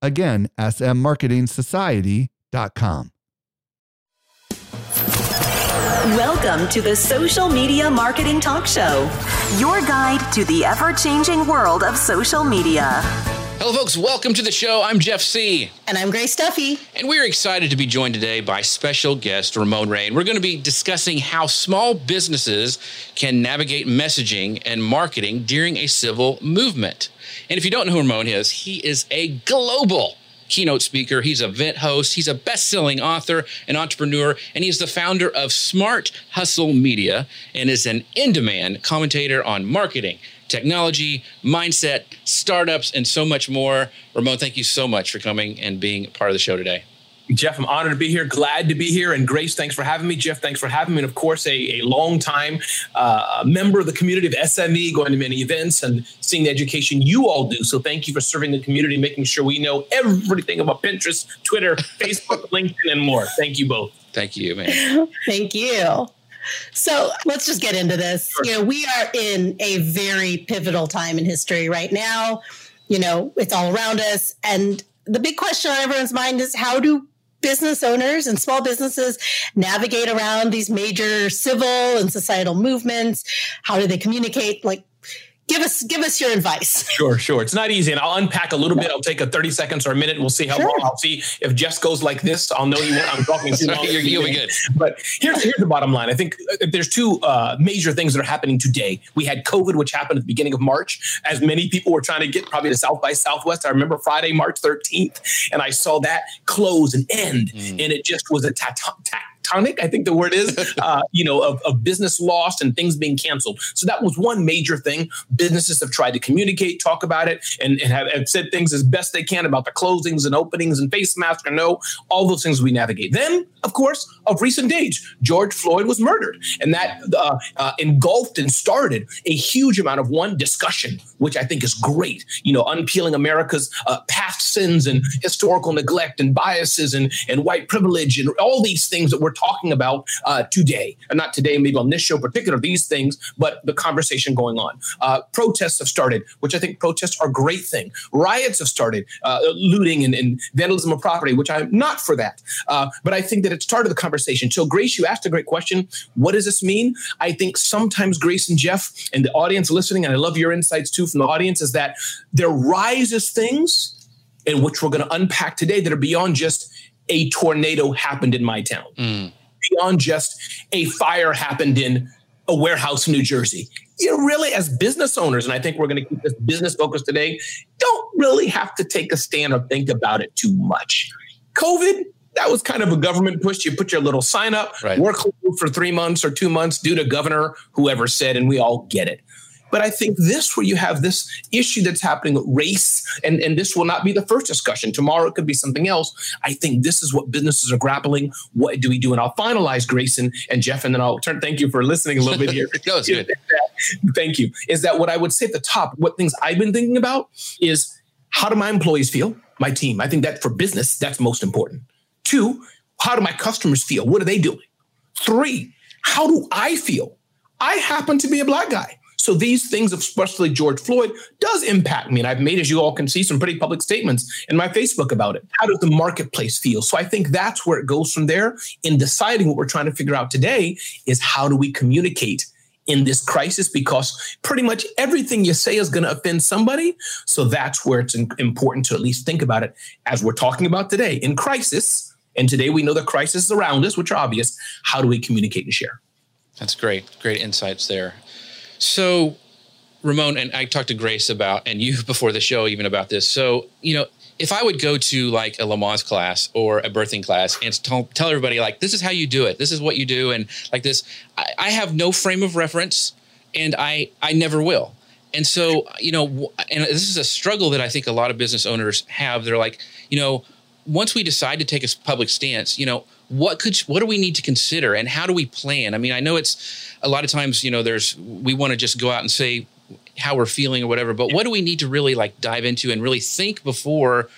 Again, smmarketingsociety.com. Welcome to the Social Media Marketing Talk Show, your guide to the ever changing world of social media. Hello, folks. Welcome to the show. I'm Jeff Sieh. And I'm Grace Duffy. And we're excited to be joined today by special guest Ramon Ray. And We're going to be discussing how small businesses can navigate messaging and marketing during a civil movement. And if you don't know who Ramon is, he is a global keynote speaker. He's a event host. He's a best selling author, an entrepreneur, and he's the founder of Smart Hustle Media and is an in demand commentator on marketing technology, mindset, startups, and so much more. Ramon, thank you so much for coming and being part of the show today. Jeff, I'm honored to be here. Glad to be here. And Grace, thanks for having me. Jeff, thanks for having me. And of course, a, a long time uh, member of the community of SME, going to many events and seeing the education you all do. So thank you for serving the community, making sure we know everything about Pinterest, Twitter, Facebook, LinkedIn, and more. Thank you both. Thank you, man. thank you. So let's just get into this. Sure. You know, we are in a very pivotal time in history right now. You know, it's all around us. And the big question on everyone's mind is how do business owners and small businesses navigate around these major civil and societal movements? How do they communicate? Like, give us give us your advice. Sure, sure. It's not easy, and I'll unpack a little bit. I'll take a thirty seconds or a minute. We'll see how sure. long. I'll see if Jess goes like this. I'll know you. I'm talking too long. You're, you'll be good. But here's here's the bottom line. I think uh, there's two uh, major things that are happening today. We had COVID, which happened at the beginning of March, as many people were trying to get probably to South by Southwest. I remember Friday, March 13th, and I saw that close and end, mm. and it just was a tat tectonic, I think the word is, uh, you know, of, of business lost and things being canceled. So that was one major thing. Businesses have tried to communicate, talk about it, and, and have, have, said things as best they can about the closings and openings and face masks or no, all those things we navigate. Then, of course, of recent days, George Floyd was murdered, and that uh, uh, engulfed and started a huge amount of one discussion, which I think is great. You know, unpeeling America's uh, past sins and historical neglect and biases and and white privilege and all these things that we're talking about uh, today, and not today, maybe on this show particular, these things, but the conversation going on. Uh, protests have started, which I think protests are a great thing. Riots have started, uh, looting and, and, vandalism of property, which I'm not for that. Uh, but I think that it started the conversation. So, Grace, you asked a great question. What does this mean? I think sometimes Grace and Jeff and the audience listening, and I love your insights too from the audience, is that there rises things in which we're going to unpack today that are beyond just a tornado happened in my town, mm. beyond just a fire happened in a warehouse in New Jersey. You really, as business owners, and I think we're going to keep this business focused today, don't really have to take a stand or think about it too much. COVID, that was kind of a government push. You put your little sign up, right. work for three months or two months due to governor, whoever said, and we all get it. But I think this, where you have this issue that's happening, with race, and, and this will not be the first discussion. Tomorrow it could be something else. I think this is what businesses are grappling. What do we do? And I'll finalize Grayson and Jeff, and then I'll turn. Thank you for listening a little bit here. no, it's good. Thank you. Is that what I would say at the top? What things I've been thinking about is how do my employees feel? My team. I think that for business, that's most important. Two, how do my customers feel? What are they doing? Three, how do I feel? I happen to be a black guy. So these things, especially George Floyd, does impact me. And I've made, as you all can see, some pretty public statements in my Facebook about it. How does the marketplace feel? So I think that's where it goes from there. In deciding what we're trying to figure out today is how do we communicate in this crisis because pretty much everything you say is going to offend somebody. So that's where it's important to at least think about it as we're talking about today in crisis. And today we know the crisis is around us, which are obvious. How do we communicate and share? That's great. Great insights there. So, Ramon, and I talked to Grace about, and you before the show even about this. So, you know, if I would go to like a Lamaze class or a birthing class and tell, tell everybody like, this is how you do it, this is what you do, and like this, I, I have no frame of reference, and I I never will. And so, you know, and this is a struggle that I think a lot of business owners have. They're like, you know, once we decide to take a public stance, you know, what could what do we need to consider and how do we plan? I mean, I know it's a lot of times, you know, there's we want to just go out and say how we're feeling or whatever, but what do we need to really like dive into and really think before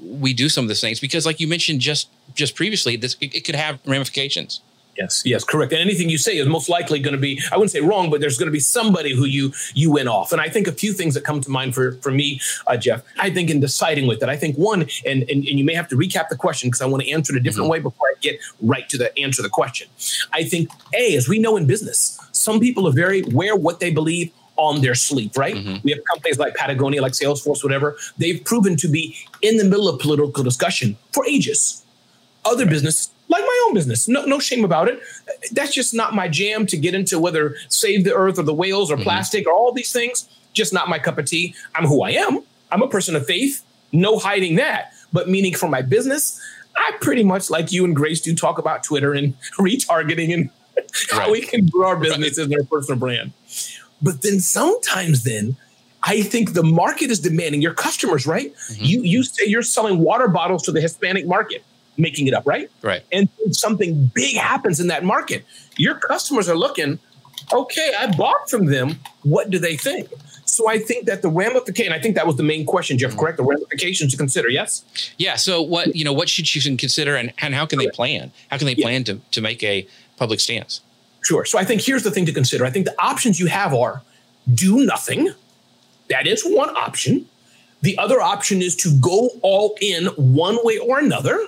we do some of these things? Because like you mentioned just just previously, this it, it could have ramifications. Yes, yes, correct. And anything you say is most likely going to be, I wouldn't say wrong, but there's going to be somebody who you you went off. And I think a few things that come to mind for for me, uh, Jeff. I think in deciding with it, I think one, and and, and you may have to recap the question because I want to answer it a different mm-hmm. way before I get right to the answer the question. I think a, as we know in business, some people are very wear what they believe on their sleep, right? Mm-hmm. We have companies like Patagonia, like Salesforce, whatever. They've proven to be in the middle of political discussion for ages. Other right. business like my own business. No, no shame about it. That's just not my jam to get into whether save the earth or the whales or mm-hmm. plastic or all these things. Just not my cup of tea. I'm who I am. I'm a person of faith. No hiding that. But meaning for my business, I pretty much like you and Grace do talk about Twitter and retargeting and right. how we can grow our businesses right. and our personal brand. But then sometimes then I think the market is demanding your customers, right? Mm-hmm. You you say you're selling water bottles to the Hispanic market making it up, right? Right. And something big happens in that market. Your customers are looking, okay, I bought from them. What do they think? So I think that the ramification, I think that was the main question, Jeff, mm-hmm. correct? The ramifications to consider, yes? Yeah. So what, you know, what should you consider and, and how can they plan? How can they plan yeah. to, to make a public stance? Sure. So I think here's the thing to consider. I think the options you have are do nothing. That is one option. The other option is to go all in one way or another.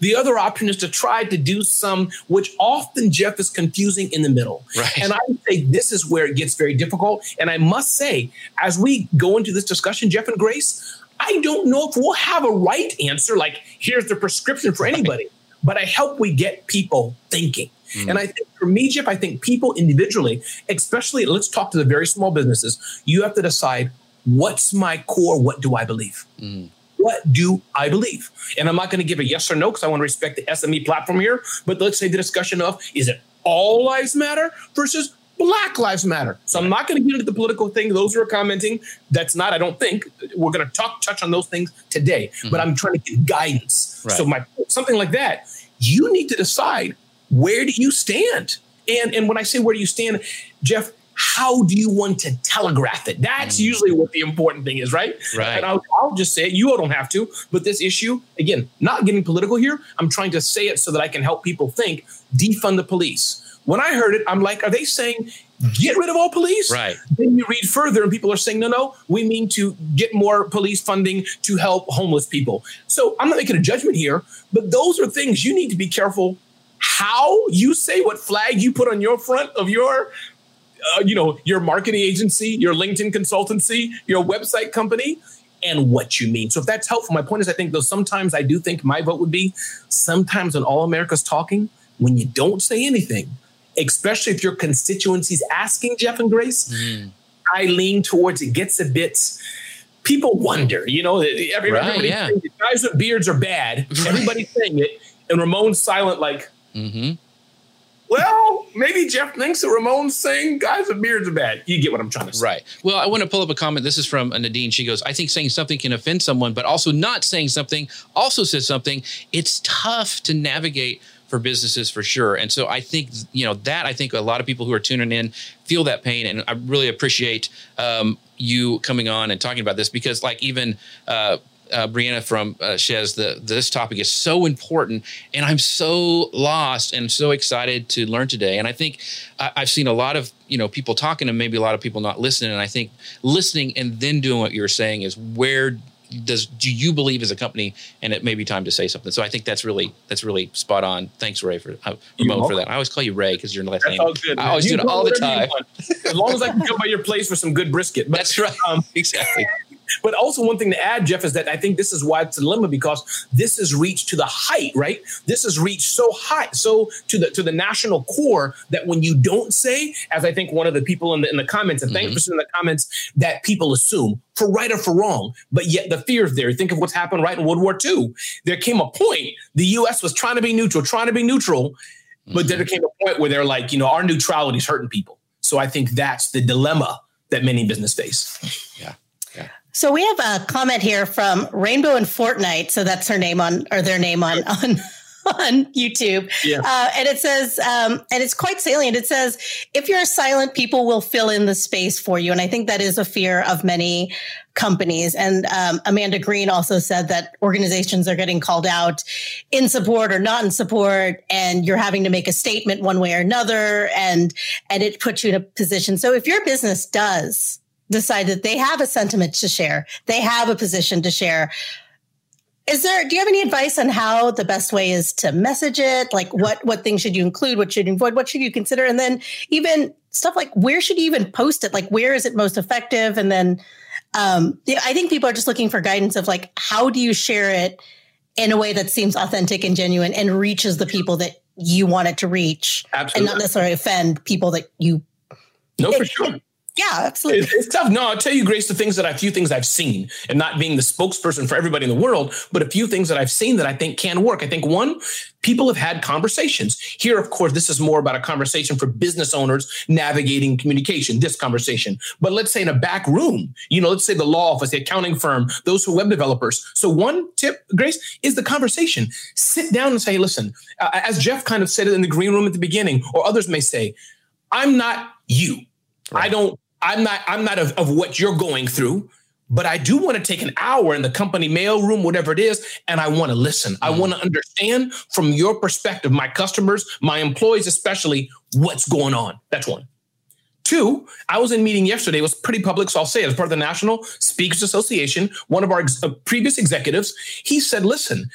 The other option is to try to do some, which often Jeff is confusing in the middle. Right. And I would say this is where it gets very difficult. And I must say, as we go into this discussion, Jeff and Grace, I don't know if we'll have a right answer, like here's the prescription for anybody, right. but I hope we get people thinking. Mm. And I think for me, Jeff, I think people individually, especially let's talk to the very small businesses, you have to decide what's my core, what do I believe? Mm what do I believe? And I'm not going to give a yes or no because I want to respect the SME platform here. But let's say the discussion of is it all lives matter versus Black Lives Matter. So I'm not going to get into the political thing. Those who are commenting, that's not, I don't think we're going to talk, touch on those things today, mm-hmm. but I'm trying to get guidance. Right. So my something like that, you need to decide where do you stand? And and when I say where do you stand, Jeff, how do you want to telegraph it? That's mm. usually what the important thing is, right? Right. And I'll, I'll, just say it. You all don't have to. But this issue, again, not getting political here. I'm trying to say it so that I can help people think. Defund the police. When I heard it, I'm like, are they saying get rid of all police? Right. Then you read further, and people are saying, no, no, we mean to get more police funding to help homeless people. So I'm not making a judgment here, but those are things you need to be careful how you say what flag you put on your front of your uh, you know, your marketing agency, your LinkedIn consultancy, your website company, and what you mean. So if that's helpful, my point is, I think though sometimes I do think my vote would be sometimes when All America's talking, when you don't say anything, especially if your constituency's asking Jeff and Grace, mm. I lean towards it gets a bit. People wonder, you know, every, right, everybody yeah. guys with beards are bad. Everybody's saying it, and Ramon's silent, like, mm-hmm well, maybe Jeff thinks that Ramon's saying guys with beards are bad. You get what I'm trying to say. Right. Well, I want to pull up a comment. This is from Nadine. She goes, I think saying something can offend someone, but also not saying something also says something. It's tough to navigate for businesses for sure. And so I think, you know, that I think a lot of people who are tuning in feel that pain. And I really appreciate um, you coming on and talking about this because, like, even, uh, uh, Brianna from uh, Shez, the this topic is so important, and I'm so lost and so excited to learn today. And I think I, I've seen a lot of you know people talking, and maybe a lot of people not listening. And I think listening and then doing what you're saying is where does do you believe as a company? And it may be time to say something. So i think that's really that's really spot on. Thanks ray for uh, ramon for that. I always call you ray because you're last name good, i always you do it all the time. as long as i can come by your place for some good brisket. But, that's right. um, exactly but also, one thing to add, Jeff, is that I think this is why it's a dilemma because this is reached to the height, right? This is reached so high, so to the to the national core that when you don't say, as I think one of the people in the in the comments, and mm-hmm. thanks for in the comments, that people assume for right or for wrong, but yet the fear is there. Think of what's happened right in World War II. There came a point the U.S. was trying to be neutral, trying to be neutral, but mm-hmm. then there came a point where they're like, you know, our neutrality is hurting people. So I think that's the dilemma that many business face. Yeah. So we have a comment here from Rainbow and Fortnite. So that's her name on or their name on on on YouTube. Yeah. Uh, and it says, um, and it's quite salient. It says, if you're silent, people will fill in the space for you. And I think that is a fear of many companies. And um, Amanda Green also said that organizations are getting called out in support or not in support, and you're having to make a statement one way or another, and and it puts you in a position. So if your business does decide that they have a sentiment to share, they have a position to share. Is there, do you have any advice on how the best way is to message it? Like what, what things should you include? What should you avoid? What should you consider? And then even stuff like where should you even post it? Like where is it most effective? And then, um, I think people are just looking for guidance of like, how do you share it in a way that seems authentic and genuine and reaches the people that you want it to reach Absolutely. and not necessarily offend people that you no, for sure. Yeah, absolutely. It's, it's, tough. No, I'll tell you, Grace, the things that a few things I've seen, and not being the spokesperson for everybody in the world, but a few things that I've seen that I think can work. I think one, people have had conversations. Here, of course, this is more about a conversation for business owners navigating communication, this conversation. But let's say in a back room, you know, let's say the law office, the accounting firm, those who are web developers. So one tip, Grace, is the conversation. Sit down and say, listen, uh, as Jeff kind of said it in the green room at the beginning, or others may say, I'm not you. Right. I don't I'm not I'm not of, of what you're going through, but I do want to take an hour in the company mail room, whatever it is, and I want to listen. Mm. I want to understand from your perspective, my customers, my employees, especially, what's going on. That's one. Two, I was in a meeting yesterday. It was pretty public, so I'll say it as part of the National Speakers Association. One of our ex- uh, previous executives, he said, "Listen,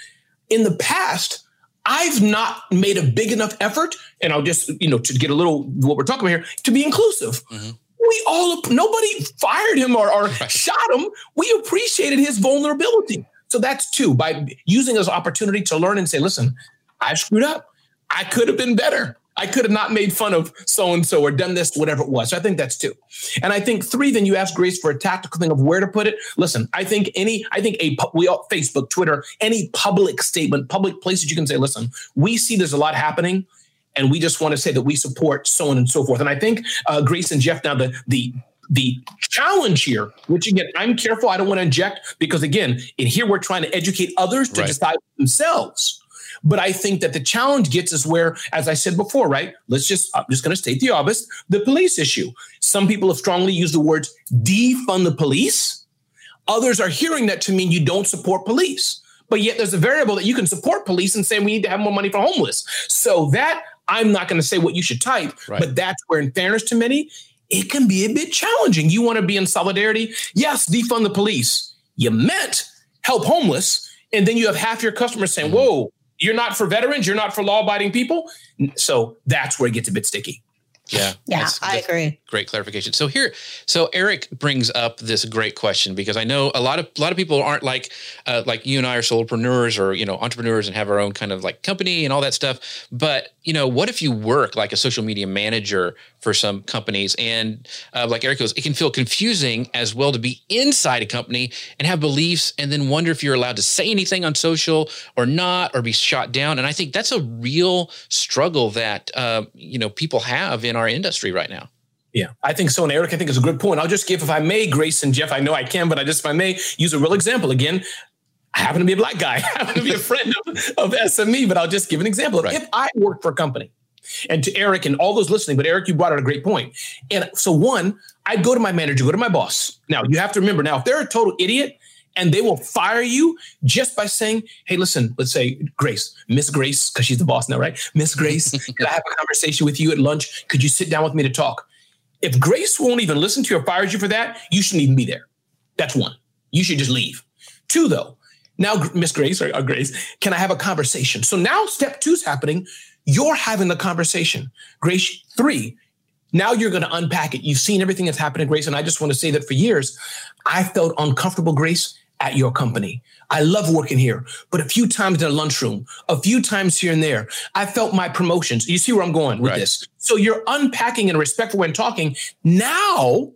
in the past, I've not made a big enough effort, and I'll just, you know, to get a little what we're talking about here, to be inclusive. Mm-hmm we all nobody fired him or, or right. shot him. We appreciated his vulnerability. So that's two by using this opportunity to learn and say, listen, I screwed up. I could have been better. I could have not made fun of so and so or done this, whatever it was. So I think that's two. And I think three, then you ask Grace for a tactical thing of where to put it. Listen, I think any, I think a, we all, Facebook, Twitter, any public statement, public places you can say, listen, we see there's a lot happening and we just want to say that we support so on and so forth. And I think uh, Grace and Jeff now the the the challenge here, which again, I'm careful. I don't want to inject because again, in here we're trying to educate others to right. decide themselves. But I think that the challenge gets us where, as I said before, right? Let's just, I'm just going to state the obvious the police issue. Some people have strongly used the words defund the police. Others are hearing that to mean you don't support police. But yet there's a variable that you can support police and say we need to have more money for homeless. So that I'm not going to say what you should type, right. but that's where, in fairness to many, it can be a bit challenging. You want to be in solidarity? Yes, defund the police. You meant help homeless. And then you have half your customers saying, mm-hmm. whoa, you're not for veterans, you're not for law abiding people. So that's where it gets a bit sticky. Yeah. Yeah, I agree. Great clarification. So here, so Eric brings up this great question because I know a lot of a lot of people aren't like uh, like you and I are solopreneurs or you know entrepreneurs and have our own kind of like company and all that stuff. But you know, what if you work like a social media manager for some companies and uh, like Eric goes, it can feel confusing as well to be inside a company and have beliefs and then wonder if you're allowed to say anything on social or not or be shot down. And I think that's a real struggle that uh, you know people have in our industry right now. Yeah, I think so. And Eric, I think it's a good point. I'll just give, if I may, Grace and Jeff, I know I can, but I just, if I may, use a real example. Again, I happen to be a black guy. I happen to be a friend of, of SME, but I'll just give an example. Right. If I work for a company, and to Eric and all those listening, but Eric, you brought out a great point. And so, one, I'd go to my manager, go to my boss. Now, you have to remember now, if they're a total idiot and they will fire you just by saying, hey, listen, let's say Grace, Miss Grace, because she's the boss now, right? Miss Grace, could I have a conversation with you at lunch? Could you sit down with me to talk? If Grace won't even listen to you or fires you for that, you shouldn't even be there. That's one. You should just leave. Two, though, now Miss Grace or, or uh, Grace, can I have a conversation? So now step two is happening. You're having the conversation. Grace, three, now you're going to unpack it. You've seen everything that's happened Grace. And I just want to say that for years, I felt uncomfortable, Grace, at your company. I love working here, but a few times in a lunchroom, a few times here and there, I felt my promotions. You see where I'm going with right. this? So you're unpacking and respectful when talking. Now,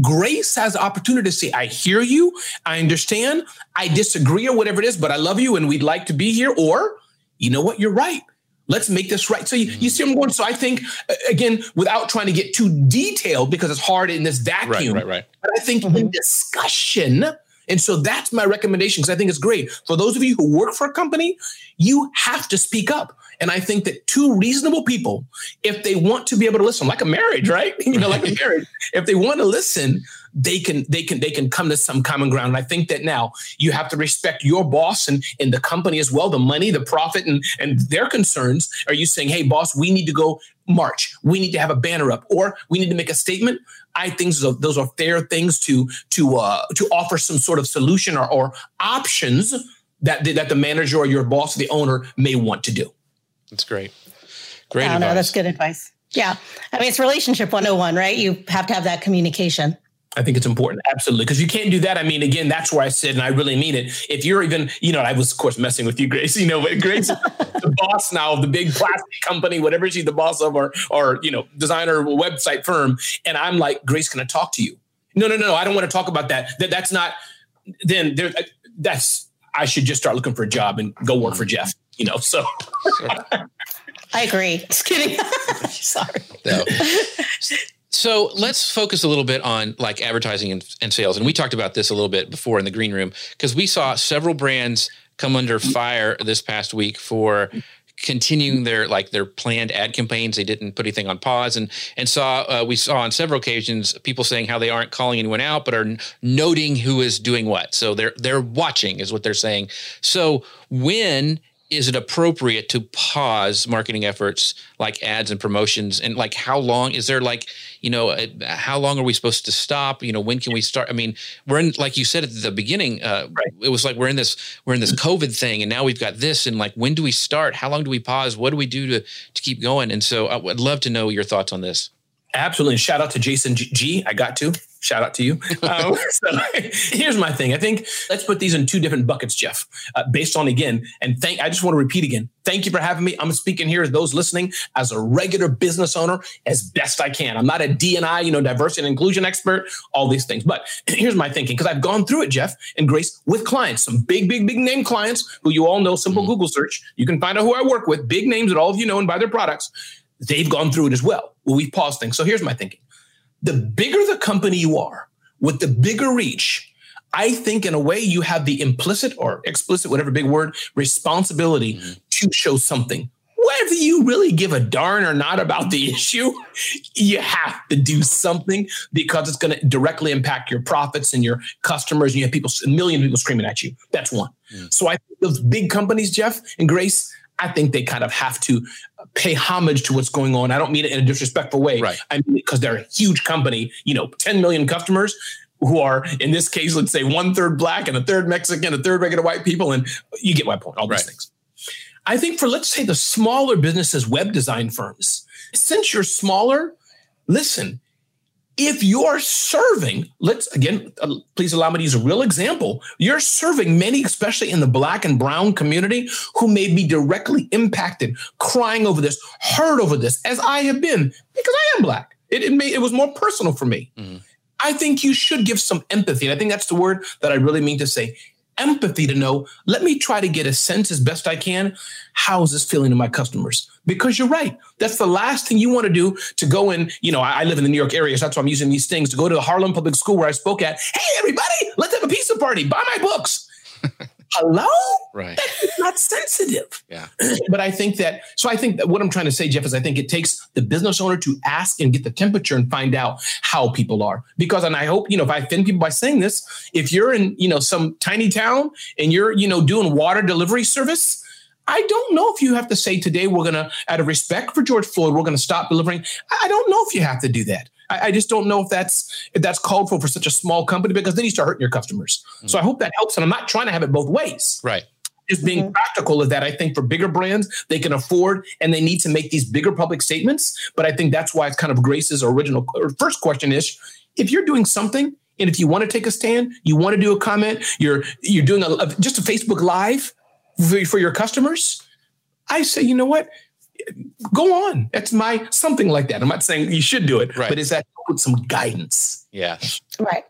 Grace has the opportunity to say, I hear you, I understand, I disagree or whatever it is, but I love you and we'd like to be here. Or, you know what, you're right. Let's make this right. So you, you mm-hmm. see, I'm going. So I think again, without trying to get too detailed, because it's hard in this vacuum. Right, right, right. But I think in discussion, and so that's my recommendation because I think it's great for those of you who work for a company. You have to speak up. And I think that two reasonable people, if they want to be able to listen, like a marriage, right? You know, like a marriage, if they want to listen, they can they can they can come to some common ground. And I think that now you have to respect your boss and, and the company as well, the money, the profit, and and their concerns. Are you saying, hey, boss, we need to go march, we need to have a banner up, or we need to make a statement? I think those are, those are fair things to to uh, to offer some sort of solution or, or options that that the manager or your boss, or the owner, may want to do. That's great. Great. I advice. know that's good advice. Yeah. I mean, it's relationship 101, right? You have to have that communication. I think it's important, absolutely, because you can't do that. I mean, again, that's where I said, and I really mean it. If you're even, you know, I was of course messing with you, Grace. You know, but Grace, the boss now of the big plastic company, whatever she's the boss of, or or you know, designer website firm, and I'm like, Grace, can I talk to you? No, no, no, I don't want to talk about that. That that's not. Then there, uh, that's. I should just start looking for a job and go work for Jeff. You know, so. I agree. Just kidding. Sorry. No. So let's focus a little bit on like advertising and, and sales. And we talked about this a little bit before in the green room because we saw several brands come under fire this past week for continuing their like their planned ad campaigns. They didn't put anything on pause, and and saw uh, we saw on several occasions people saying how they aren't calling anyone out, but are n- noting who is doing what. So they're they're watching is what they're saying. So when is it appropriate to pause marketing efforts like ads and promotions and like how long is there like you know uh, how long are we supposed to stop you know when can we start i mean we're in like you said at the beginning uh, Right. it was like we're in this we're in this covid thing and now we've got this and like when do we start how long do we pause what do we do to to keep going and so i would love to know your thoughts on this Absolutely. And shout out to Jason G. G. I got to. Shout out to you. Um, so here's my thing. I think let's put these in two different buckets, Jeff, uh, based on again, and thank, I just want to repeat again. Thank you for having me. I'm speaking here as those listening as a regular business owner as best I can. I'm not a D&I, you know, diversity and inclusion expert, all these things. But here's my thinking because I've gone through it, Jeff and Grace, with clients, some big, big, big name clients who you all know, simple Google search. You can find out who I work with, big names that all of you know and buy their products they've gone through it as well. Well, we've paused things. So here's my thinking. The bigger the company you are with the bigger reach, I think in a way you have the implicit or explicit, whatever big word, responsibility mm-hmm. to show something. Whether you really give a darn or not about the mm-hmm. issue, you have to do something because it's going to directly impact your profits and your customers. And you have people, a million people screaming at you. That's one. Mm. So I think those big companies, Jeff and Grace, I think they kind of have to pay homage to what's going on. I don't mean it in a disrespectful way. Right. I mean because they're a huge company, you know, 10 million customers who are in this case, let's say one third black and a third Mexican, a third regular white people. And you get my point, all these things. I think for let's say the smaller businesses, web design firms, since you're smaller, listen, if you're serving, let's again, uh, please allow me to use a real example. You're serving many, especially in the black and brown community, who may be directly impacted, crying over this, hurt over this, as I have been, because I am black. It, it, made, it was more personal for me. I think you should give some empathy. And I think that's the word that I really mean to say empathy to know, let me try to get a sense as best I can. How is this feeling to my customers? Because you're right. That's the last thing you want to do to go in. You know, I, I live in the New York area, so that's why I'm using these things to go to the Harlem Public School where I spoke at. Hey, everybody, let's have a pizza party. Buy my books. Hello? right That's not sensitive yeah but I think that so I think that what I'm trying to say, Jeff, is I think it takes the business owner to ask and get the temperature and find out how people are. Because and I hope, you know, if I offend people by saying this, if you're in, you know, some tiny town and you're, you know, doing water delivery service, I don't know if you have to say today we're gonna, out of respect for George Floyd, we're gonna stop delivering. I I don't know if you have to do that. I, I just don't know if that's if that's called for for such a small company because then you start hurting your customers. So I mm-hmm. hope that helps. And I'm not trying to have it both ways right just being mm-hmm. practical is that I think for bigger brands, they can afford and they need to make these bigger public statements. But I think that's why it's kind of Grace's original or first question is if you're doing something and if you want to take a stand, you want to do a comment, you're you're doing a, a- just a Facebook live for, for your customers, I say, you know what? Go on. That's my something like that. I'm not saying you should do it, Right. but is that with some guidance? yeah Right.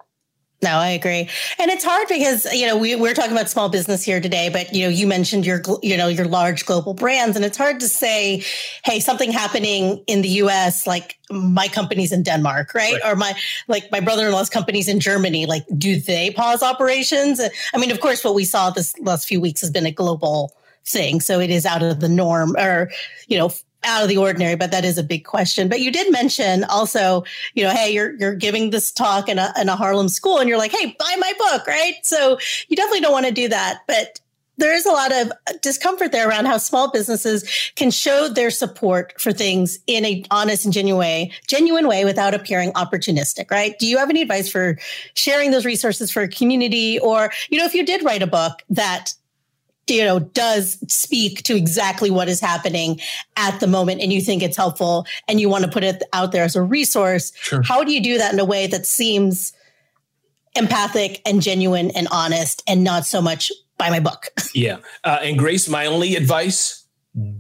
No, I agree. And it's hard because, you know, we, we're talking about small business here today, but, you know, you mentioned your, you know, your large global brands. And it's hard to say, hey, something happening in the US, like my company's in Denmark, right? right. Or my, like my brother in law's company's in Germany. Like, do they pause operations? Uh, I mean, of course, what we saw this last few weeks has been a global thing. So it is out of the norm or, you know, out of the ordinary, but that is a big question. But you did mention also, you know, hey, you're you're giving this talk in a in a Harlem school, and you're like, hey, buy my book, right? So you definitely don't want to do that, but there is a lot of discomfort there around how small businesses can show their support for things in a honest and genuine way, genuine way without appearing opportunistic, right? Do you have any advice for sharing those resources for a community or, you know, if you did write a book that you know does speak to exactly what is happening at the moment and you think it's helpful and you want to put it out there as a resource sure. how do you do that in a way that seems empathic and genuine and honest and not so much buy my book yeah uh, and grace my only advice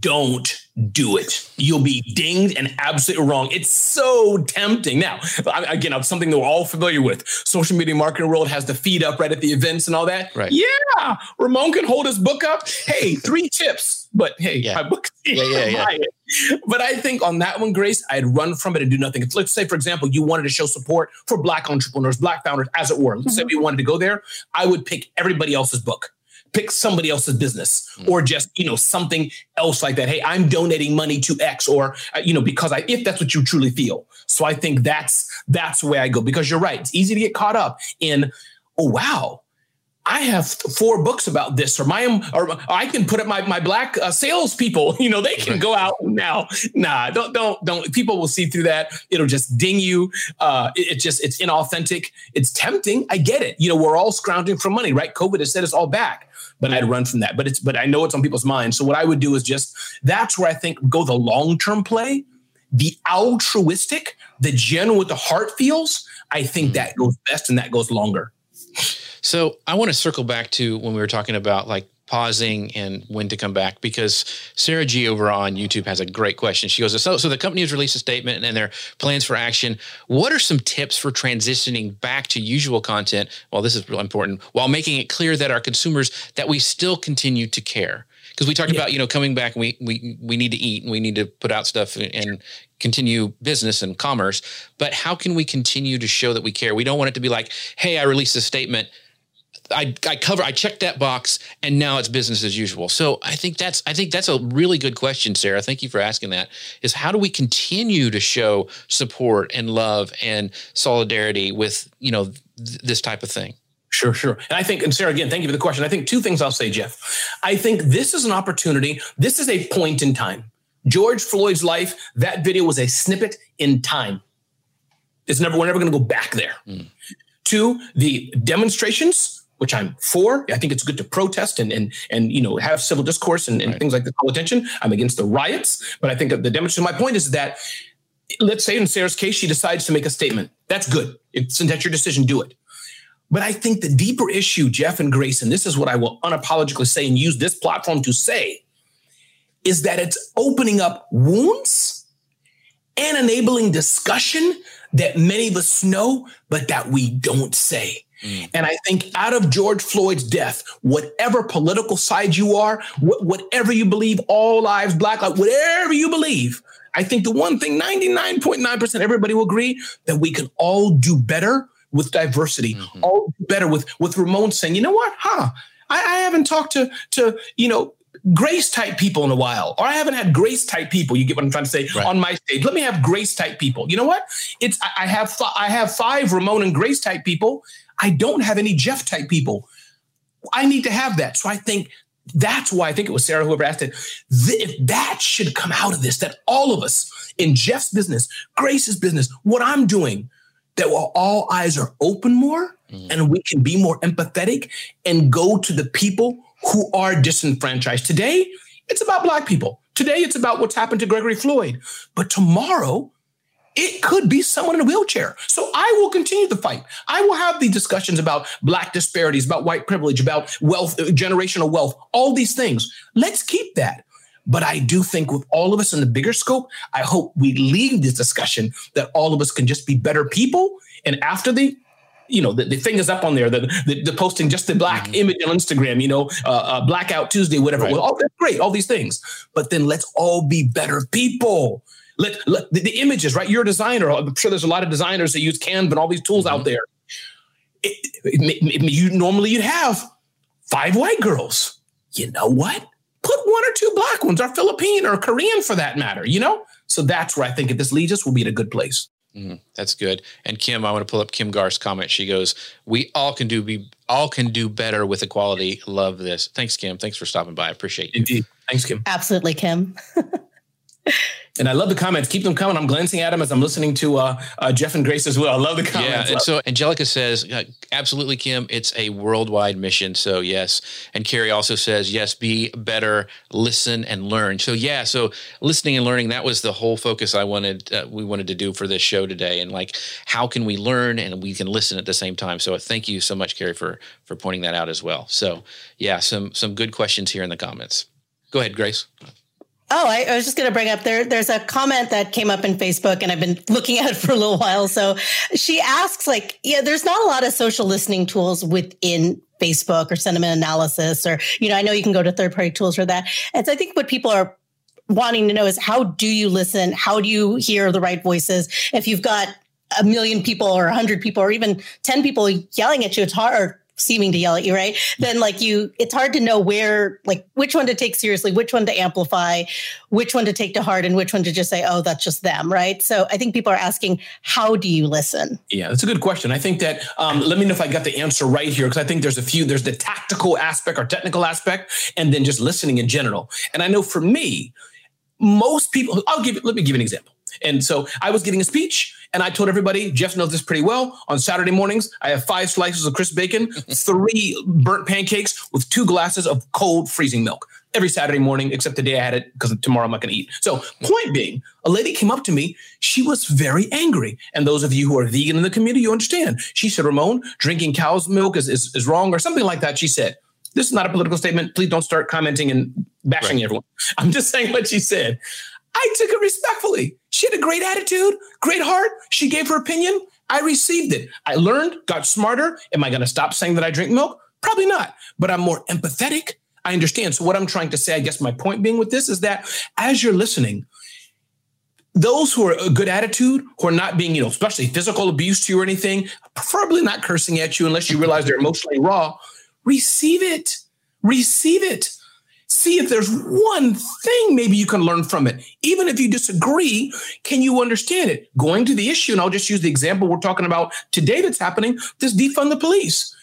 don't do it. You'll be dinged and absolutely wrong. It's so tempting. Now, again, something that we're all familiar with. Social media marketing world has the feed up right at the events and all that. Right. Yeah. Ramon can hold his book up. Hey, three tips. But hey, yeah. my book. Yeah, yeah, yeah. But I think on that one, Grace, I'd run from it and do nothing. Let's say, for example, you wanted to show support for Black entrepreneurs, Black founders, as it were. Let's mm-hmm. say we wanted to go there. I would pick everybody else's book pick somebody else's business mm. or just you know something else like that hey i'm donating money to x or uh, you know because i if that's what you truly feel so i think that's that's where i go because you're right it's easy to get caught up in oh wow I have four books about this, or my, or I can put up my my black uh, salespeople. You know, they can go out now. Nah, don't don't don't. People will see through that. It'll just ding you. Uh, it, it just it's inauthentic. It's tempting. I get it. You know, we're all scrounging for money, right? COVID has set us all back but I'd run from that. But it's but I know it's on people's minds. So what I would do is just that's where I think go the long term play, the altruistic, the genuine with the heart feels. I think that mm. goes best and that goes longer. So I want to circle back to when we were talking about like pausing and when to come back because Sarah G over on YouTube has a great question. She goes, so, so the company has released a statement and their plans for action. What are some tips for transitioning back to usual content? Well, this is really important while making it clear that our consumers that we still continue to care. Because we talked yeah. about, you know, coming back and we, we, we need to eat and we need to put out stuff and continue business and commerce. But how can we continue to show that we care? We don't want it to be like, hey, I released a statement I, I cover I checked that box and now it's business as usual. So I think that's I think that's a really good question, Sarah. Thank you for asking that. Is how do we continue to show support and love and solidarity with you know th- this type of thing? Sure, sure. And I think, and Sarah, again, thank you for the question. I think two things I'll say, Jeff. I think this is an opportunity. This is a point in time. George Floyd's life, that video was a snippet in time. It's never, we're never going to go back there. Mm. Two, the demonstrations, which I'm for. I think it's good to protest and and and you know have civil discourse and, and right. things like that call attention. I'm against the riots, but I think the demonstration. My point is that let's say in Sarah's case, she decides to make a statement. That's good. It's that's your decision. Do it. But I think the deeper issue, Jeff and Grace, and this is what I will unapologetically say and use this platform to say, is that it's opening up wounds and enabling discussion that many of us know, but that we don't say. Mm. And I think out of George Floyd's death, whatever political side you are, wh- whatever you believe, all lives, black lives, whatever you believe, I think the one thing 99.9% everybody will agree that we can all do better with diversity, mm-hmm. all better with, with Ramon saying, you know what, huh? I, I haven't talked to, to, you know, grace type people in a while, or I haven't had grace type people. You get what I'm trying to say right. on my stage. Let me have grace type people. You know what? It's I have I have five Ramon and grace type people. I don't have any Jeff type people. I need to have that. So I think that's why I think it was Sarah whoever asked it. If that should come out of this, that all of us in Jeff's business, Grace's business, what I'm doing, that while all eyes are open more mm. and we can be more empathetic and go to the people who are disenfranchised. Today, it's about Black people. Today, it's about what's happened to Gregory Floyd. But tomorrow, it could be someone in a wheelchair. So I will continue the fight. I will have the discussions about black disparities, about white privilege, about wealth, generational wealth, all these things. Let's keep that. But I do think with all of us in the bigger scope, I hope we leave this discussion that all of us can just be better people. And after the you know, the, the thing is up on there, the, the, the posting just the black mm-hmm. image on Instagram, you know, uh, uh, blackout Tuesday, whatever. Right. Well, oh, that's great, all these things. But then let's all be better people. Let, let the, the, images, right? You're a designer. I'm sure there's a lot of designers that use Canva and all these tools mm-hmm. out there. It, it, it, you normally you'd have five white girls. You know what? Put one or two black ones, or Philippine or Korean for that matter. You know, so that's where I think if this leads us, we'll be in a good place. Mm, that's good. And Kim, I want to pull up Kim Gar's comment. She goes, "We all can do be all can do better with equality. Love this. Thanks, Kim. Thanks for stopping by. I appreciate you. Indeed. Thanks, Kim. Absolutely, Kim. And I love the comments. Keep them coming. I'm glancing at them as I'm listening to uh, uh, Jeff and Grace as well. I love the comments. Yeah. And so Angelica says, uh, absolutely, Kim. It's a worldwide mission. So yes. And Carrie also says, yes, be better, listen and learn. So yeah. So listening and learning. That was the whole focus I wanted. Uh, we wanted to do for this show today. And like, how can we learn and we can listen at the same time? So thank you so much, Carrie, for for pointing that out as well. So yeah, some some good questions here in the comments. Go ahead, Grace. Oh, I, I, was just going to bring up there. There's a comment that came up in Facebook, and I've been looking at it for a little while. So she asks, like, yeah, there's not a lot of social listening tools within Facebook or sentiment analysis, or you know, I know you can go to third party tools for that. And so I think what people are wanting to know is how do you listen? How do you hear the right voices? If you've got a million people or a hundred people or even 10 people yelling at you, it's hard seeming to yell at you, right? Then like you, it's hard to know where, like which one to take seriously, which one to amplify, which one to take to heart, and which one to just say, oh, that's just them, right? So I think people are asking, how do you listen? Yeah, that's a good question. I think that, um, let me know if I got the answer right here, because I think there's a few, there's the tactical aspect or technical aspect, and then just listening in general. And I know for me, most people, I'll give, let me give an example. And so I was giving a speech and I told everybody, Jeff knows this pretty well. On Saturday mornings, I have five slices of crisp bacon, three burnt pancakes with two glasses of cold freezing milk every Saturday morning, except the day I had it because tomorrow I'm not going to eat. So, point being, a lady came up to me. She was very angry. And those of you who are vegan in the community, you understand. She said, Ramon, drinking cow's milk is, is, is wrong or something like that. She said, This is not a political statement. Please don't start commenting and bashing right. everyone. I'm just saying what she said. I took it respectfully. She had a great attitude, great heart. She gave her opinion. I received it. I learned, got smarter. Am I going to stop saying that I drink milk? Probably not, but I'm more empathetic. I understand. So, what I'm trying to say, I guess my point being with this is that as you're listening, those who are a good attitude, who are not being, you know, especially physical abuse to you or anything, preferably not cursing at you unless you realize they're emotionally raw, receive it. Receive it see if there's one thing maybe you can learn from it. Even if you disagree, can you understand it? Going to the issue, and I'll just use the example we're talking about today that's happening this defund the police.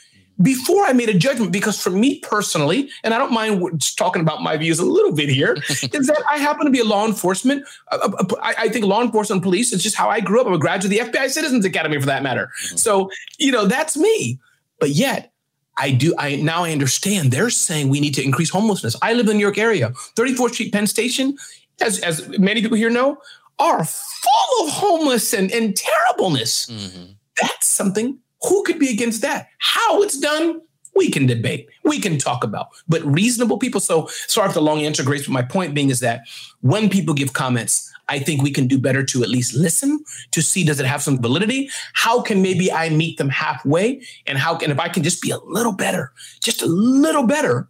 Before I made a judgment, because for me personally, and I don't mind talking about my views a little bit here, is that I happen to be a law enforcement. Uh, uh, I think law enforcement police is just how I grew up. I'm a graduate of the FBI Citizens Academy for that matter. Mm-hmm. So, you know, that's me. But yet, I do. I now I understand. They're saying we need to increase homelessness. I live in the New York area. 34th Street, Penn Station, as as many people here know, are full of homeless and, and terribleness. Mm-hmm. That's something. Who could be against that? How it's done, we can debate, we can talk about. But reasonable people. So sorry for the long answer, Grace. But my point being is that when people give comments, I think we can do better to at least listen to see does it have some validity? How can maybe I meet them halfway? And how can if I can just be a little better, just a little better,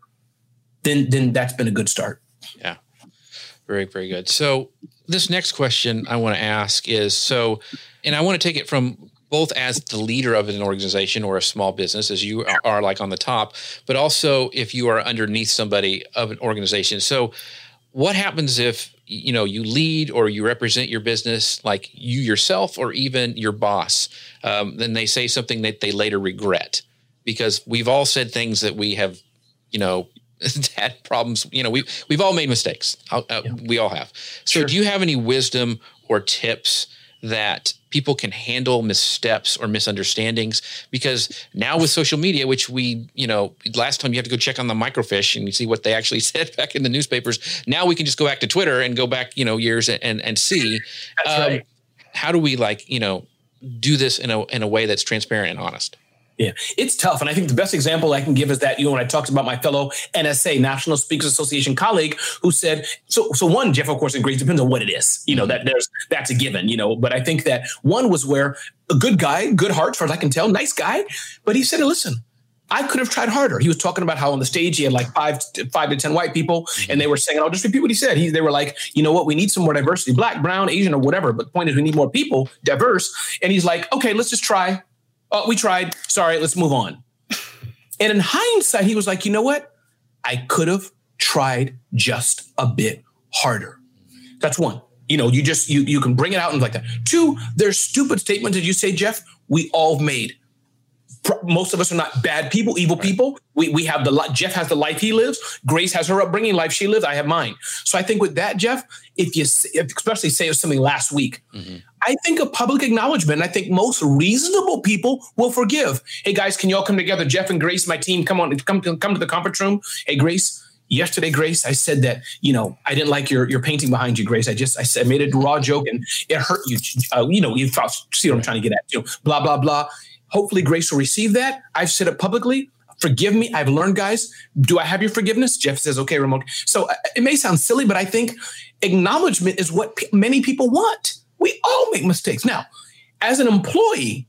then then that's been a good start. Yeah. Very, very good. So this next question I want to ask is so, and I want to take it from both as the leader of an organization or a small business, as you are like on the top, but also if you are underneath somebody of an organization. So, what happens if you know you lead or you represent your business like you yourself or even your boss um, then they say something that they later regret because we've all said things that we have you know had problems you know we we've all made mistakes uh, yeah. we all have so sure. do you have any wisdom or tips that people can handle missteps or misunderstandings because now with social media which we you know last time you have to go check on the microfiche and you see what they actually said back in the newspapers now we can just go back to twitter and go back you know years and and see um, right. how do we like you know do this in a in a way that's transparent and honest Yeah, it's tough. And I think the best example I can give is that, you know, when I talked about my fellow NSA, National Speakers Association colleague, who said, so, so one, Jeff, of course, agrees, depends on what it is, you know, mm-hmm. that there's, that's a given, you know, but I think that one was where a good guy, good heart, as far as I can tell, nice guy, but he said, listen, I could have tried harder. He was talking about how on the stage he had like five, five to ten white people, mm-hmm. and they were saying, "I'll just repeat what he said." He, they were like, "You know what? We need some more diversity, black, brown, Asian, or whatever." But the point is, we need more people, diverse. And he's like, "Okay, let's just try. Oh, we tried. Sorry, let's move on." And in hindsight, he was like, "You know what? I could have tried just a bit harder." That's one. You know, you just you you can bring it out and like that. Two, there's stupid statements that you say, Jeff. We all made most of us are not bad people, evil people. We we have the Jeff has the life he lives. Grace has her upbringing, life she lives. I have mine. So I think with that, Jeff, if you if, especially say something last week, mm-hmm. I think a public acknowledgement. I think most reasonable people will forgive. Hey guys, can you all come together? Jeff and Grace, my team, come on, come come to the conference room. Hey Grace, yesterday, Grace, I said that you know I didn't like your your painting behind you, Grace. I just I said I made a raw joke and it hurt you. Uh, you know, you see what I'm trying to get at. You know, blah blah blah. Hopefully, Grace will receive that. I've said it publicly. Forgive me. I've learned, guys. Do I have your forgiveness? Jeff says, okay, Ramon. So uh, it may sound silly, but I think acknowledgement is what p- many people want. We all make mistakes. Now, as an employee,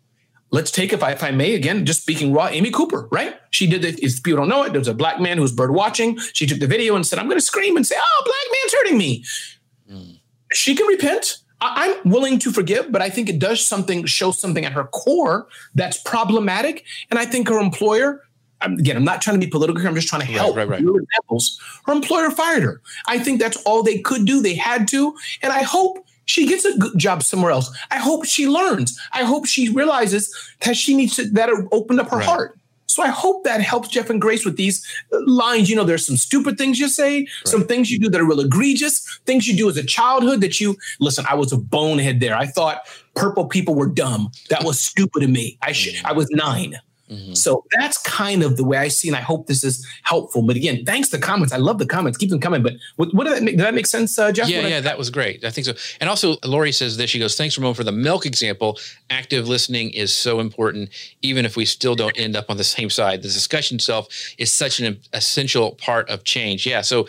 let's take, if I, if I may, again, just speaking raw, Amy Cooper, right? She did it. If people don't know it, there was a black man who was bird watching. She took the video and said, I'm going to scream and say, oh, black man's hurting me. Mm. She can repent. I'm willing to forgive, but I think it does something, show something at her core that's problematic. And I think her employer, again, I'm not trying to be political here. I'm just trying to help. Right, right, right. Examples. Her employer fired her. I think that's all they could do. They had to. And I hope she gets a good job somewhere else. I hope she learns. I hope she realizes that she needs to, that opened up her right. heart. So I hope that helps Jeff and Grace with these uh, lines. You know, there's some stupid things you say, right. some things you do that are real egregious, things you do as a childhood that you listen. I was a bonehead there. I thought purple people were dumb. That was stupid to me. I should. Mm. I was nine. Mm-hmm. So that's kind of the way I see, and I hope this is helpful. But again, thanks to comments. I love the comments. Keep them coming. But what, what did that make? Did that make sense, uh, Jeff? Yeah, what yeah, I, that was great. I think so. And also, Lori says this. She goes, "Thanks, Ramon, for the milk example. Active listening is so important, even if we still don't end up on the same side. The discussion itself is such an essential part of change. Yeah. So,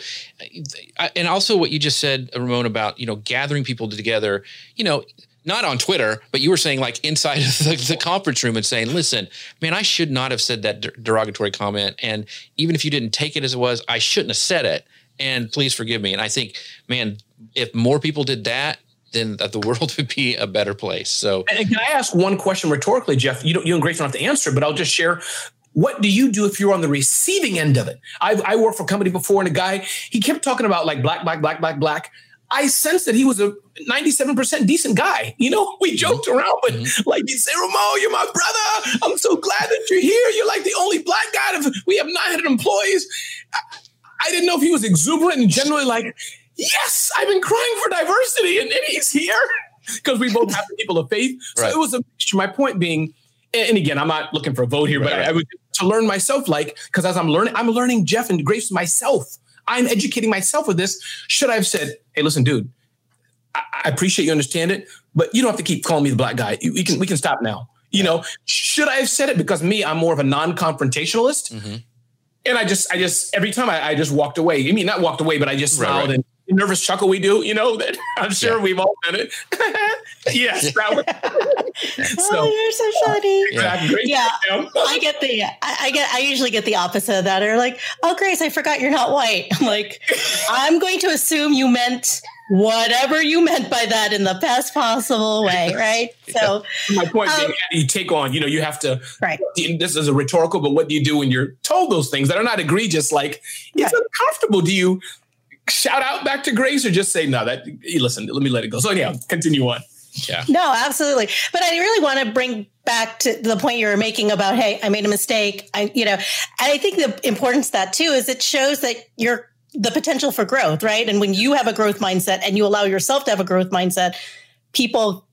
and also what you just said, Ramon, about you know gathering people together. You know, not on Twitter, but you were saying like inside of the, the, conference room and saying, listen, man, I should not have said that derogatory comment. And even if you didn't take it as it was, I shouldn't have said it. And please forgive me. And I think, man, if more people did that, then the world would be a better place. So, and can I ask one question rhetorically, Jeff? You don't, you and Grace don't have to answer, but I'll just share. What do you do if you're on the receiving end of it? I, I worked for a company before, and a guy he kept talking about like black, black, black, black, black. I sensed that he was a 97% decent guy. You know, we joked mm-hmm. around, but mm-hmm. like you say, Ramon, you're my brother. I'm so glad that you're here. You're like the only black guy. we have 900 employees. I, I didn't know if he was exuberant and generally like, yes, I've been crying for diversity and, and he's here because we both have people of faith. So right. it was a mixture. My point being, and again, I'm not looking for a vote here, right, but. I, I would to learn myself, like, because as I'm learning, I'm learning Jeff and Grace myself. I'm educating myself with this. Should I have said, hey, listen, dude, I, I appreciate you understand it, but you don't have to keep calling me the black guy. We can we can stop now. You know, should I have said it? Because me, I'm more of a non-confrontationalist. Mm-hmm. And I just, I just, every time I, I, just walked away. I mean, not walked away, but I just smiled right, right. and nervous chuckle we do, you know, that I'm sure yeah. we've all done it. yes. Was, so, oh, you're so funny. Exactly. Yeah. I get the, I get, I usually get the opposite of that. Or like, oh, Grace, I forgot you're not white. I'm like, I'm going to assume you meant whatever you meant by that in the best possible way, right? So my point um, being, you take on, you know, you have to. Right. This is a rhetorical, but what do you do when you're told those things that are not egregious? Like it's right. uncomfortable. Do you shout out back to Grace or just say no? That listen, let me let it go. So yeah, continue on. Yeah. No, absolutely. But I really want to bring back to the point you were making about, hey, I made a mistake. I, you know, and I think the importance that too is it shows that you're the potential for growth, right? And when you have a growth mindset and you allow yourself to have a growth mindset, people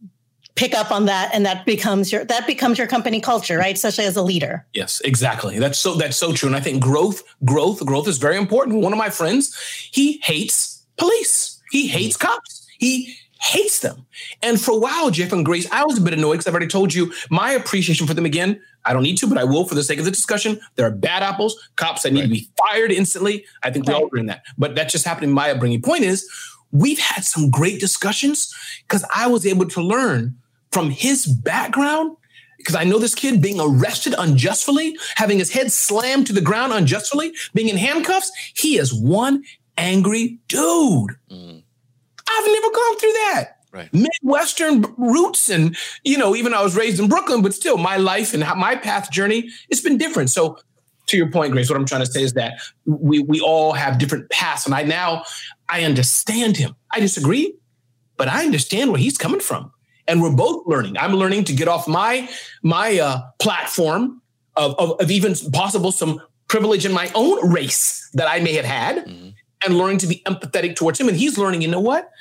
pick up on that and that becomes your that becomes your company culture right especially as a leader yes exactly that's so that's so true and i think growth growth growth is very important one of my friends he hates police he mm-hmm. hates cops he hates them. And for a while, Jeff and Grace, I was a bit annoyed because I've already told you my appreciation for them again. I don't need to, but I will for the sake of the discussion. There are bad apples, cops that need right. to be fired instantly. I think right. we all agree on that. But that's just happening in my upbringing. Point is, we've had some great discussions because I was able to learn from his background. Because I know this kid being arrested unjustly, having his head slammed to the ground unjustly, being in handcuffs. He is one angry dude. Mm. I've never gone through that. Right. Midwestern roots, and you know, even I was raised in Brooklyn, but still, my life and my path journey, it's been different. So, to your point, Grace, what I'm trying to say is that we we all have different paths, and I now I understand him. I disagree, but I understand where he's coming from, and we're both learning. I'm learning to get off my my uh, platform of, of, of even possible some privilege in my own race that I may have had. Mm-hmm and learning to be empathetic towards him. And he's learning, you know what?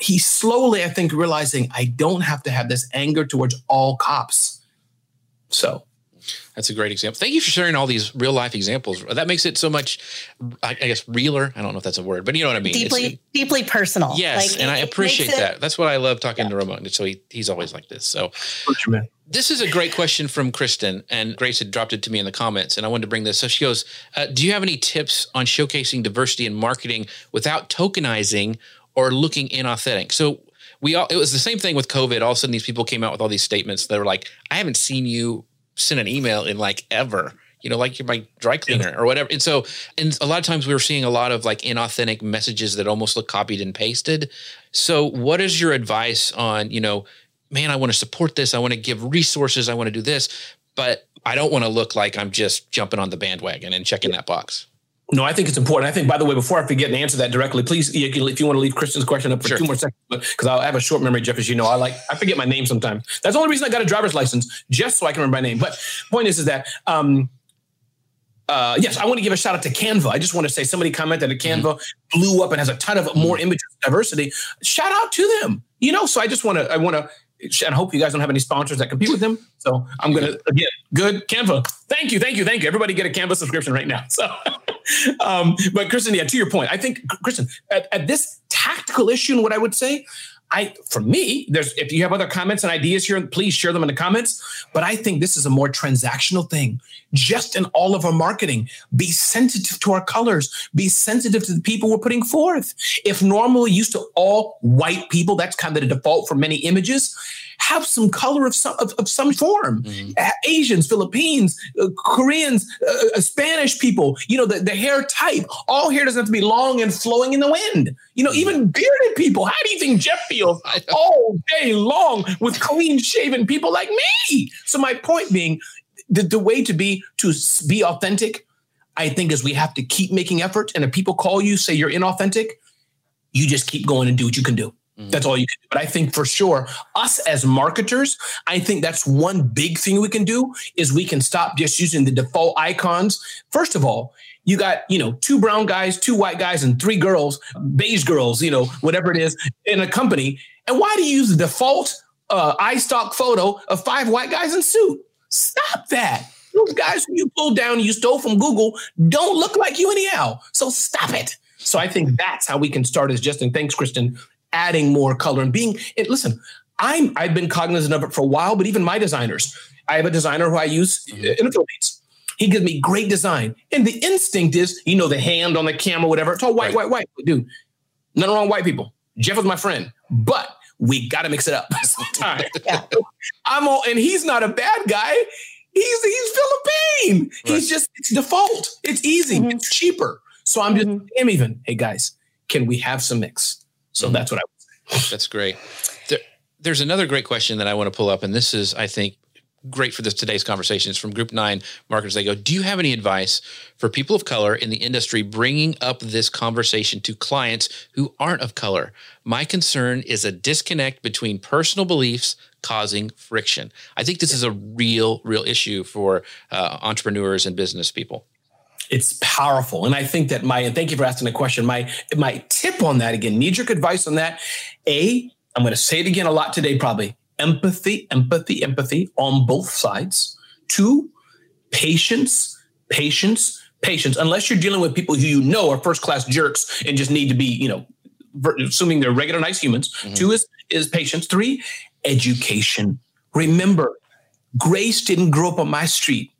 He's slowly, I think, realizing I don't have to have this anger towards all cops. So that's a great example. Thank you for sharing all these real life examples. That makes it so much, I guess, realer. I don't know if that's a word, but you know what I mean. Deeply, it's, deeply personal. Yes, like, and I appreciate that. That's what I love talking yeah. to Ramon. So he, he's always like this. So, this is a great question from Kristen, and Grace had dropped it to me in the comments, and I wanted to bring this. So she goes, uh, "Do you have any tips on showcasing diversity in marketing without tokenizing or looking inauthentic?" So we all it was the same thing with COVID. All of a sudden, these people came out with all these statements. They were like, "I haven't seen you send an email in like ever." You know, like you're my dry cleaner or whatever. And so, and a lot of times we were seeing a lot of like inauthentic messages that almost look copied and pasted. So, what is your advice on, you know, man, I want to support this. I want to give resources. I want to do this, but I don't want to look like I'm just jumping on the bandwagon and checking that box. No, I think it's important. I think, by the way, before I forget and answer that directly, please, if you want to leave Kristen's question up for sure. two more seconds, because I have a short memory, Jeff, as you know, I like I forget my name sometimes. That's the only reason I got a driver's license, just so I can remember my name. But point is, is that um, uh, yes, I want to give a shout out to Canva. I just want to say somebody commented that Canva mm-hmm. blew up and has a ton of more mm-hmm. images diversity. Shout out to them. You know, so I just want to I want to and I hope you guys don't have any sponsors that compete with them. So I'm gonna again, good Canva. Thank you, thank you, thank you. Everybody get a Canva subscription right now. So, um, but Kristen, yeah, to your point, I think Kristen, at, at this tactical issue, and what I would say, I for me, there's if you have other comments and ideas here, please share them in the comments. But I think this is a more transactional thing. Just in all of our marketing, be sensitive to our colors, be sensitive to the people we're putting forth. If normally used to all white people, that's kind of the default for many images have some color of some of, of some form. Mm-hmm. Asians, Philippines, uh, Koreans, uh, uh, Spanish people. You know, the, the hair type. All hair doesn't have to be long and flowing in the wind. You know, mm-hmm. even bearded people. How do you think Jeff feels all day long with clean shaven people like me? So my point being, the, the way to be to be authentic, I think, is we have to keep making effort. And if people call you, say you're inauthentic, you just keep going and do what you can do. Mm-hmm. That's all you can do. But I think for sure, us as marketers, I think that's one big thing we can do is we can stop just using the default icons. First of all, you got, you know, two brown guys, two white guys, and three girls, beige girls, you know, whatever it is in a company. And why do you use the default uh, iStock photo of five white guys in suit? Stop that. Those guys who you pulled down, you stole from Google, don't look like you anyhow. So stop it. So I think that's how we can start as Justin. Thanks, Kristen adding more color and being it, listen i'm i've been cognizant of it for a while but even my designers i have a designer who i use mm-hmm. in the philippines he gives me great design and the instinct is you know the hand on the camera whatever it's all white right. white white dude none wrong white people jeff is my friend but we got to mix it up sometimes yeah. i'm all and he's not a bad guy he's he's philippine right. he's just it's default it's easy mm-hmm. it's cheaper so i'm just mm-hmm. him even hey guys can we have some mix so mm-hmm. that's what I would say. That's great. There, there's another great question that I want to pull up, and this is, I think, great for this today's conversation. It's from Group Nine marketers. They go, "Do you have any advice for people of color in the industry bringing up this conversation to clients who aren't of color? My concern is a disconnect between personal beliefs." causing friction. I think this is a real, real issue for uh, entrepreneurs and business people it's powerful. And I think that my, and thank you for asking the question. My, my tip on that again, knee jerk advice on that. A, I'm going to say it again a lot today, probably empathy, empathy, empathy on both sides. Two, patience, patience, patience. Unless you're dealing with people who you know are first class jerks and just need to be, you know, assuming they're regular, nice humans. Mm-hmm. Two is is patience. Three, education. Remember, Grace didn't grow up on my street.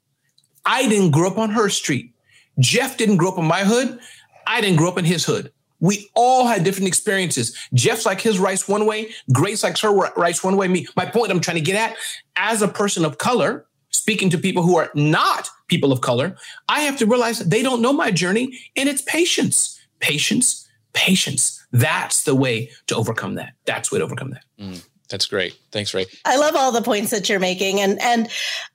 I didn't grow up on her street. Jeff didn't grow up in my hood. I didn't grow up in his hood. We all had different experiences. Jeff's like his rice one way, Grace likes her rice one way. Me, my point I'm trying to get at, as a person of color, speaking to people who are not people of color, I have to realize they don't know my journey, and it's patience, patience, patience. That's the way to overcome that. That's the way to overcome that. Mm. That's great. Thanks, Ray. I love all the points that you're making, and and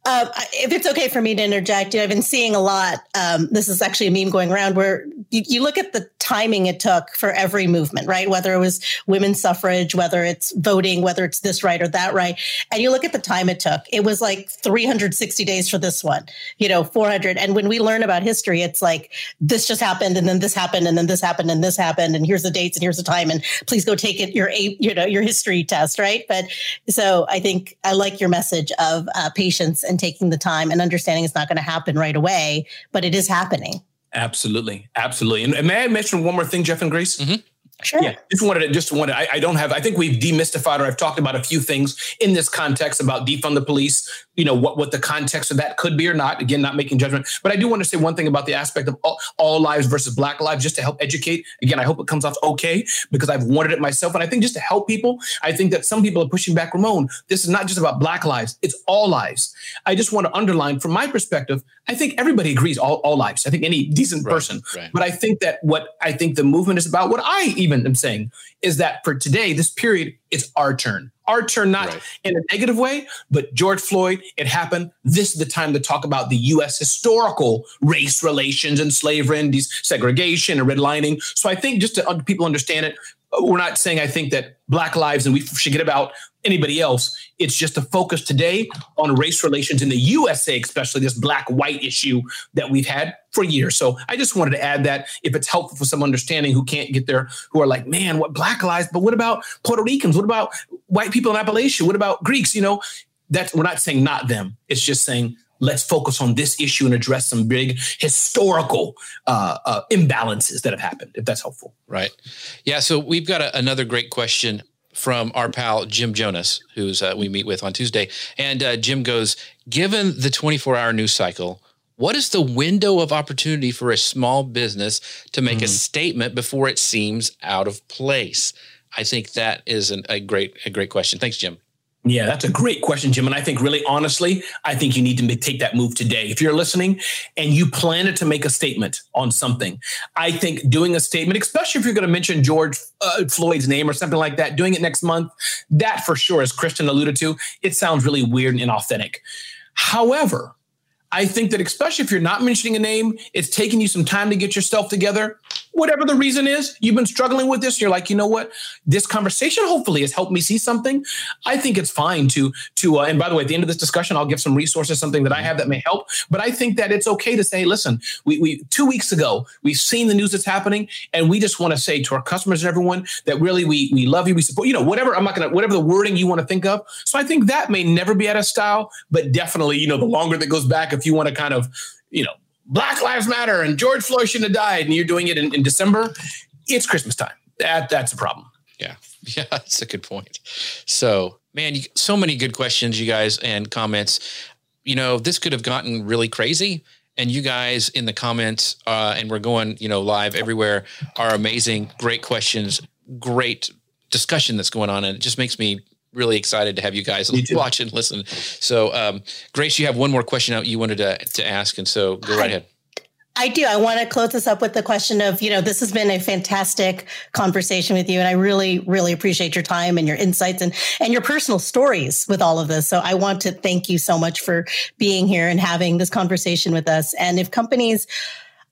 uh, if it's okay for me to interject, you know, I've been seeing a lot. Um, this is actually a meme going around where you, you, look at the timing it took for every movement, right? Whether it was women's suffrage, whether it's voting, whether it's this right or that right, and you look at the time it took. It was like 360 days for this one, you know, 400. And when we learn about history, it's like this just happened, and then this happened, and then this happened, and this happened, and here's the dates, and here's the time, and please go take it your you know your history test, right? But so I think I like your message of uh, patience and taking the time and understanding it's not going to happen right away, but it is happening. Absolutely, absolutely. And, and may I mention one more thing, Jeff and Grace? Mm-hmm. Sure. Yeah, just wanted to just wanted. I, I, don't have. I think we've demystified, or I've talked about a few things in this context about defund the police. You know what what the context of that could be or not. Again, not making judgment, but I do want to say one thing about the aspect of all, all lives versus Black lives, just to help educate. Again, I hope it comes off okay because I've wanted it myself, and I think just to help people. I think that some people are pushing back. Ramon, this is not just about Black lives; it's all lives. I just want to underline, from my perspective, I think everybody agrees all, all lives. I think any decent right, person, right. but I think that what I think the movement is about, what I even am saying, is that for today, this period, it's our turn. Our turn, not right. in a negative way, but George Floyd, it happened. This is the time to talk about the U.S. historical race relations and slavery and desegregation and redlining. So I think just to people understand it, uh, we're not saying I think that Black lives and we should get about anybody else. It's just a focus today on race relations in the USA, especially this black white issue that we've had for years. So I just wanted to add that if it's helpful for some understanding who can't get there, who are like, man, what black lives, but what about Puerto Ricans? What about white people in Appalachia? What about Greeks? You know, that's we're not saying not them. It's just saying let's focus on this issue and address some big historical uh, uh, imbalances that have happened, if that's helpful. Right. Yeah. So we've got a, another great question from our pal Jim Jonas, who's uh, we meet with on Tuesday, and uh, Jim goes, given the 24-hour news cycle. What is the window of opportunity for a small business to make mm-hmm. a statement before it seems out of place? I think that is an, a great a great question. Thanks, Jim. Yeah, that's a great question, Jim. And I think really honestly, I think you need to take that move today. If you're listening and you plan to make a statement on something, I think doing a statement, especially if you're going to mention George uh, Floyd's name or something like that, doing it next month, that for sure, as Kristen alluded to, it sounds really weird and inauthentic. However, I think that especially if you're not mentioning a name, it's taking you some time to get yourself together. Whatever the reason is, you've been struggling with this. You're like, you know what? This conversation hopefully has helped me see something. I think it's fine to to. Uh, and by the way, at the end of this discussion, I'll give some resources, something that I have that may help. But I think that it's okay to say, listen, we, we two weeks ago we've seen the news that's happening, and we just want to say to our customers and everyone that really we we love you, we support you know whatever. I'm not gonna whatever the wording you want to think of. So I think that may never be out of style, but definitely you know the longer that goes back, if if you want to kind of, you know, Black Lives Matter and George Floyd shouldn't have died, and you're doing it in, in December, it's Christmas time. That that's a problem. Yeah, yeah, that's a good point. So, man, you, so many good questions, you guys, and comments. You know, this could have gotten really crazy, and you guys in the comments, uh, and we're going, you know, live everywhere, are amazing. Great questions, great discussion that's going on, and it just makes me really excited to have you guys watch and listen. So, um, Grace, you have one more question out you wanted to, to ask, and so go right ahead. I do. I want to close this up with the question of, you know, this has been a fantastic conversation with you. And I really, really appreciate your time and your insights and, and your personal stories with all of this. So I want to thank you so much for being here and having this conversation with us. And if companies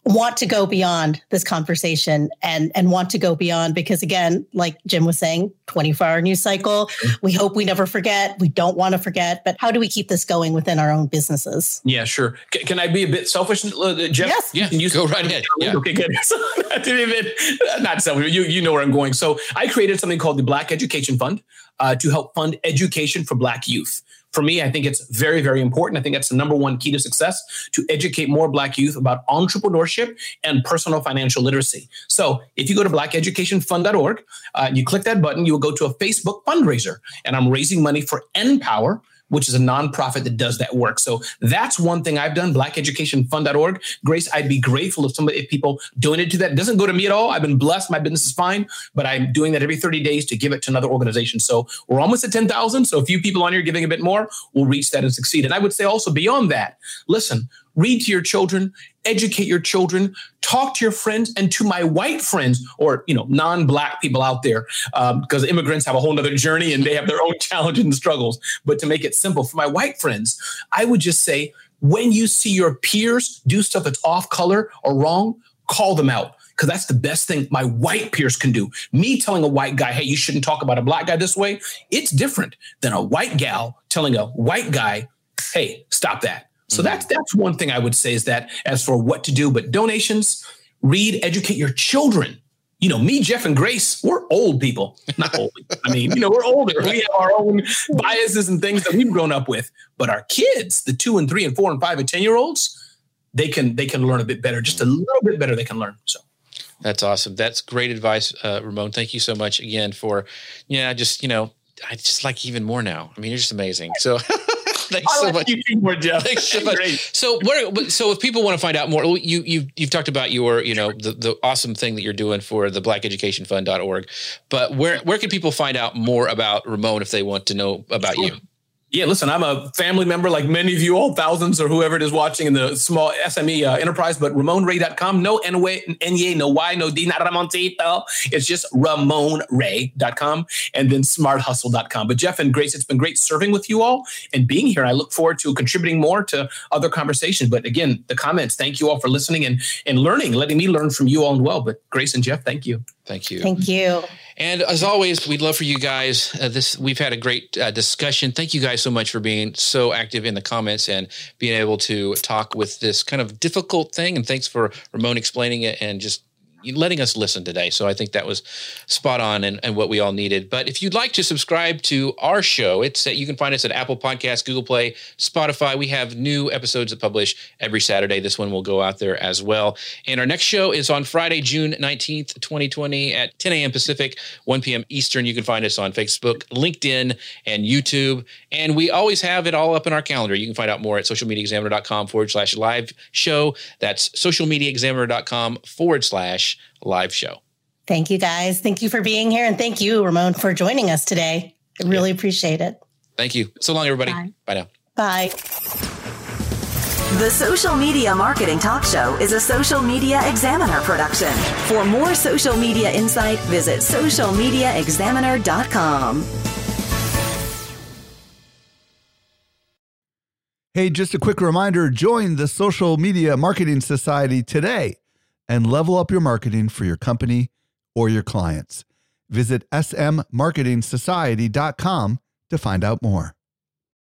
want to go beyond this conversation and and want to go beyond because again like jim was saying 24 hour news cycle. We hope we never forget. We don't want to forget but how do we keep this going within our own businesses? Yeah sure. C- can i be a bit selfish uh, jeff? Yes. Yeah you go right ahead. Yeah. okay good. Not selfish you, you know where i'm going. So i created something called the black education fund uh, to help fund education for black youth for me, I think it's very, very important. I think that's the number one key to success to educate more Black youth about entrepreneurship and personal financial literacy. So if you go to blackeducationfund.org, uh, you click that button, you will go to a Facebook fundraiser, and I'm raising money for NPower which is a nonprofit that does that work. So that's one thing I've done, blackeducationfund.org. Grace, I'd be grateful if somebody, if people donate to that. It doesn't go to me at all. I've been blessed. My business is fine, but I'm doing that every 30 days to give it to another organization. So we're almost at 10,000. So a few people on here giving a bit more, we'll reach that and succeed. And I would say also beyond that, listen, read to your children, educate your children, talk to your friends, and to my white friends or you know non-black people out there, because um, immigrants have a whole other journey and they have their own challenges and struggles. But to make it simple for my white friends, I would just say when you see your peers do stuff that's off color or wrong, call them out because that's the best thing my white peers can do. Me telling a white guy, hey, you shouldn't talk about a black guy this way, it's different than a white gal telling a white guy, hey, stop that. So mm-hmm. that's that's one thing I would say is that as for what to do, but donations, read, educate your children. You know, me, Jeff, and Grace, we're old people. Not old. I mean, you know, we're older. We have our own biases and things that we've grown up with. But our kids, the two and three and four and five and ten year olds, they can they can learn a bit better, just a little bit better. They can learn. So. That's awesome. That's great advice, uh, Ramon. Thank you so much again for, yeah, just you know, I just like even more now. I mean, you're just amazing. So. Thanks so much. You more, Jeff. Thanks so much. Great. So, what? So, if people want to find out more, you you you've talked about your you know the, the awesome thing that you're doing for the BlackEducationFund.org, but where where can people find out more about Ramon if they want to know about you? Yeah, listen, I'm a family member like many of you all, thousands or whoever it is watching in the small SME uh, enterprise, but RamonRay.com, no N, N, no Y, no D, not Ramoncito. It's just RamonRay.com and then SmartHustle.com. But Jeff and Grace, it's been great serving with you all and being here. I look forward to contributing more to other conversations. But again, the comments, thank you all for listening and, and learning, letting me learn from you all and well. But Grace and Jeff, thank you. Thank you. Thank you. And as always, we'd love for you guys. Uh, this we've had a great uh, discussion. Thank you guys so much for being so active in the comments and being able to talk with this kind of difficult thing. And thanks for Ramon explaining it and just letting us listen today. So I think that was spot on and, and what we all needed. But if you'd like to subscribe to our show, it's you can find us at Apple Podcasts, Google Play, Spotify. We have new episodes that publish every Saturday. This one will go out there as well. And our next show is on Friday, June 19th, 2020 at 10 a.m. Pacific, 1 p.m. Eastern. You can find us on Facebook, LinkedIn, and YouTube. And we always have it all up in our calendar. You can find out more at socialmediaexaminer.com forward slash live show. That's socialmediaexaminer.com forward slash live show. Thank you guys. Thank you for being here. And thank you, Ramon, for joining us today. I really yeah. appreciate it. Thank you. So long, everybody. Bye, Bye now. Bye. The Social Media Marketing Talk Show is a Social Media Examiner production. For more social media insight, visit socialmediaexaminer.com. Hey, just a quick reminder join the Social Media Marketing Society today and level up your marketing for your company or your clients. Visit smmarketingsociety.com to find out more.